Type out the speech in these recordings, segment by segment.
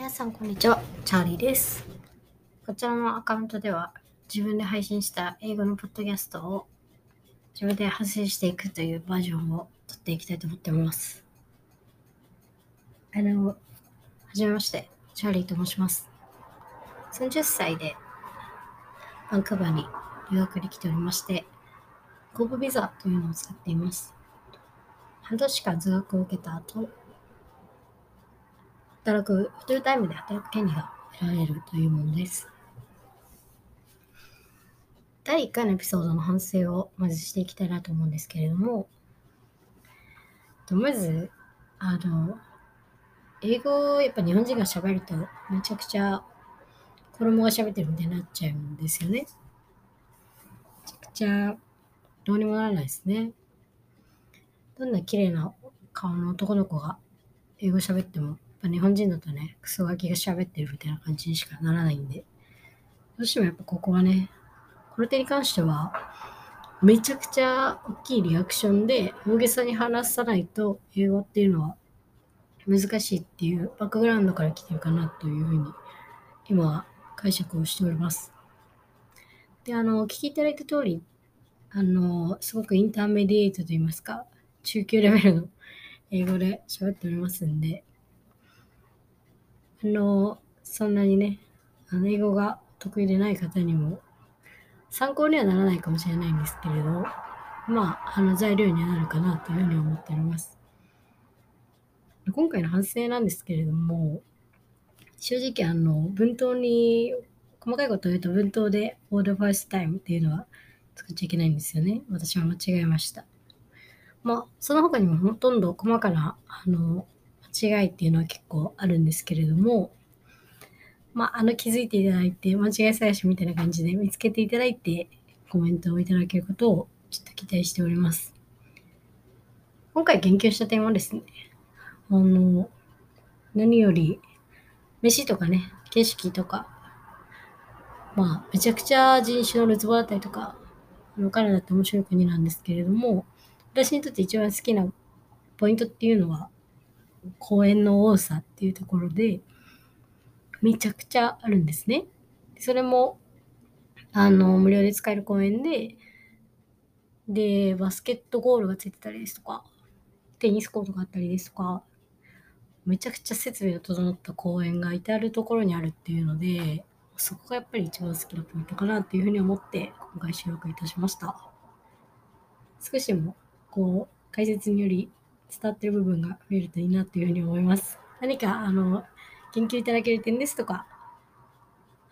皆さんこんにちは、チャーリーです。こちらのアカウントでは自分で配信した英語のポッドキャストを自分で発信していくというバージョンを撮っていきたいと思っております。あの、はじめまして、チャーリーと申します。30歳でバンクーバーに留学に来ておりまして、コーブビザというのを使っています。半年間通学を受けた後、働く、フルタイムで働く権利が得られるというものです。第1回のエピソードの反省をまずしていきたいなと思うんですけれども、とまず、あの、英語をやっぱ日本人が喋るとめちゃくちゃ子供が喋ってるみたいになっちゃうんですよね。めちゃくちゃどうにもならないですね。どんな綺麗な顔の男の子が英語喋っても、ぱ日本人だとね、クソガキが喋ってるみたいな感じにしかならないんで、どうしてもやっぱここはね、この点に関しては、めちゃくちゃ大きいリアクションで大げさに話さないと英語っていうのは難しいっていうバックグラウンドから来てるかなというふうに今は解釈をしております。で、あの、お聞きいただいた通り、あの、すごくインターメディエイトといいますか、中級レベルの英語で喋っておりますんで、あの、そんなにね、あの英語が得意でない方にも参考にはならないかもしれないんですけれど、まあ、あの材料にはなるかなというふうに思っております。今回の反省なんですけれども、正直あの文頭に細かいことを言うと文頭で for the first time っていうのは使っちゃいけないんですよね。私は間違えました。まあ、その他にもほとんど細かなあの間違いっていうのは結構あるんですけれども、まあ、あの気づいていただいて、間違い探しみたいな感じで見つけていただいて、コメントをいただけることをちょっと期待しております。今回言及した点はですね、あの、何より、飯とかね、景色とか、まあ、めちゃくちゃ人種のるつぼだったりとか、あのカナダって面白い国なんですけれども、私にとって一番好きなポイントっていうのは、公園の多さっていうところで、めちゃくちゃあるんですね。それも、あの、無料で使える公園で、で、バスケットゴールがついてたりですとか、テニスコートがあったりですとか、めちゃくちゃ設備が整った公園が至るところにあるっていうので、そこがやっぱり一番好きなポイントかなっていうふうに思って、今回収録いたしました。少しも、こう、解説により伝わってる部分が増えるといいなというふうに思います。何か、あの、研究いただける点ですとか、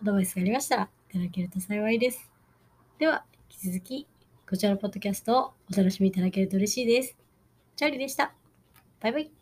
アドバイスがありましたらいただけると幸いです。では、引き続き、こちらのポッドキャストをお楽しみいただけると嬉しいです。チャーリーでした。バイバイ。